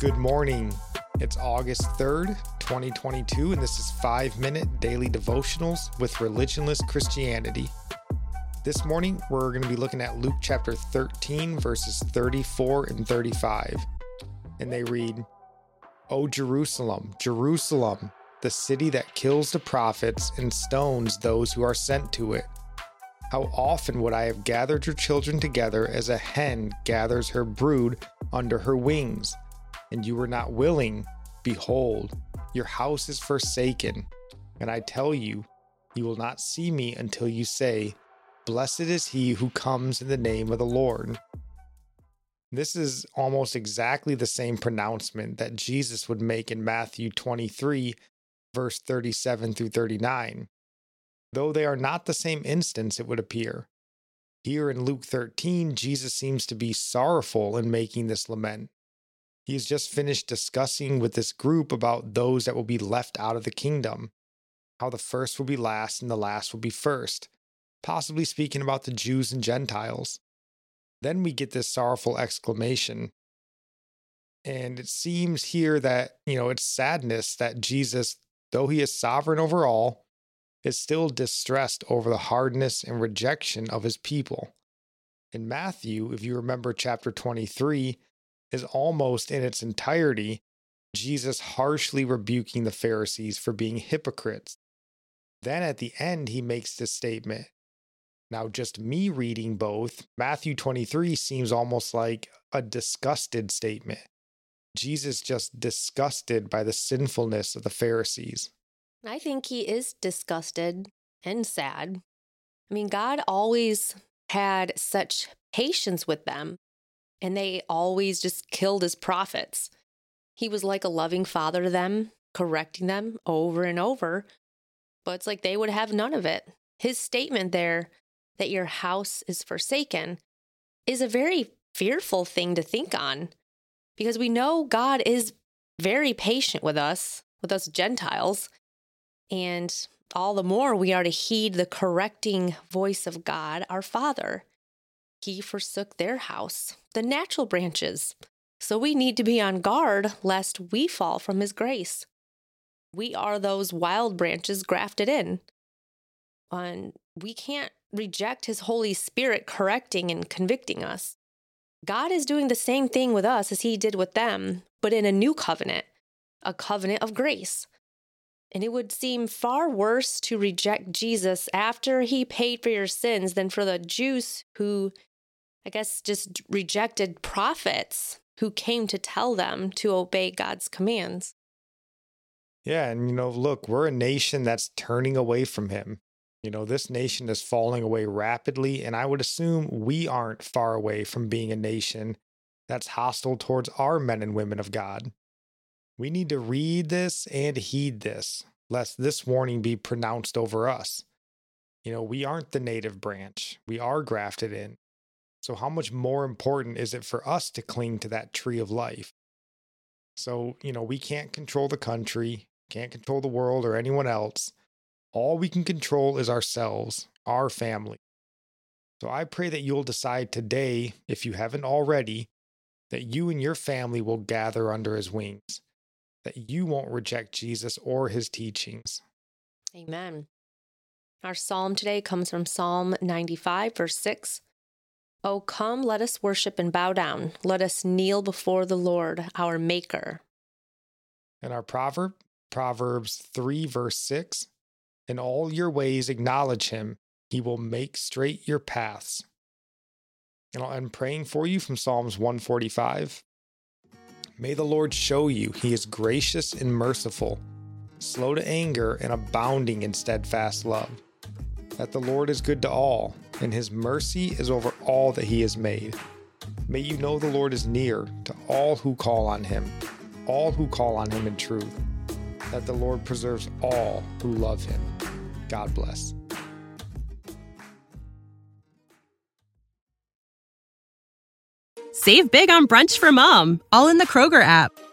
Good morning. It's August 3rd, 2022, and this is 5 Minute Daily Devotionals with Religionless Christianity. This morning, we're going to be looking at Luke chapter 13, verses 34 and 35. And they read, O Jerusalem, Jerusalem, the city that kills the prophets and stones those who are sent to it. How often would I have gathered your children together as a hen gathers her brood under her wings? And you were not willing, behold, your house is forsaken. And I tell you, you will not see me until you say, Blessed is he who comes in the name of the Lord. This is almost exactly the same pronouncement that Jesus would make in Matthew 23, verse 37 through 39. Though they are not the same instance, it would appear. Here in Luke 13, Jesus seems to be sorrowful in making this lament. He's just finished discussing with this group about those that will be left out of the kingdom, how the first will be last and the last will be first, possibly speaking about the Jews and Gentiles. Then we get this sorrowful exclamation. And it seems here that, you know, it's sadness that Jesus, though he is sovereign over all, is still distressed over the hardness and rejection of his people. In Matthew, if you remember chapter 23, is almost in its entirety Jesus harshly rebuking the Pharisees for being hypocrites. Then at the end, he makes this statement. Now, just me reading both, Matthew 23 seems almost like a disgusted statement. Jesus just disgusted by the sinfulness of the Pharisees. I think he is disgusted and sad. I mean, God always had such patience with them and they always just killed his prophets. He was like a loving father to them, correcting them over and over, but it's like they would have none of it. His statement there that your house is forsaken is a very fearful thing to think on because we know God is very patient with us, with us Gentiles, and all the more we are to heed the correcting voice of God, our Father he forsook their house, the natural branches. So we need to be on guard lest we fall from his grace. We are those wild branches grafted in. And we can't reject his Holy Spirit correcting and convicting us. God is doing the same thing with us as he did with them, but in a new covenant, a covenant of grace. And it would seem far worse to reject Jesus after he paid for your sins than for the Jews who I guess, just rejected prophets who came to tell them to obey God's commands. Yeah. And, you know, look, we're a nation that's turning away from him. You know, this nation is falling away rapidly. And I would assume we aren't far away from being a nation that's hostile towards our men and women of God. We need to read this and heed this, lest this warning be pronounced over us. You know, we aren't the native branch, we are grafted in. So, how much more important is it for us to cling to that tree of life? So, you know, we can't control the country, can't control the world or anyone else. All we can control is ourselves, our family. So, I pray that you'll decide today, if you haven't already, that you and your family will gather under his wings, that you won't reject Jesus or his teachings. Amen. Our psalm today comes from Psalm 95, verse 6. Oh, come, let us worship and bow down. Let us kneel before the Lord, our Maker. And our proverb, Proverbs 3, verse 6 In all your ways acknowledge him, he will make straight your paths. And I'm praying for you from Psalms 145. May the Lord show you he is gracious and merciful, slow to anger and abounding in steadfast love. That the Lord is good to all, and his mercy is over all that he has made. May you know the Lord is near to all who call on him, all who call on him in truth. That the Lord preserves all who love him. God bless. Save big on brunch for mom, all in the Kroger app.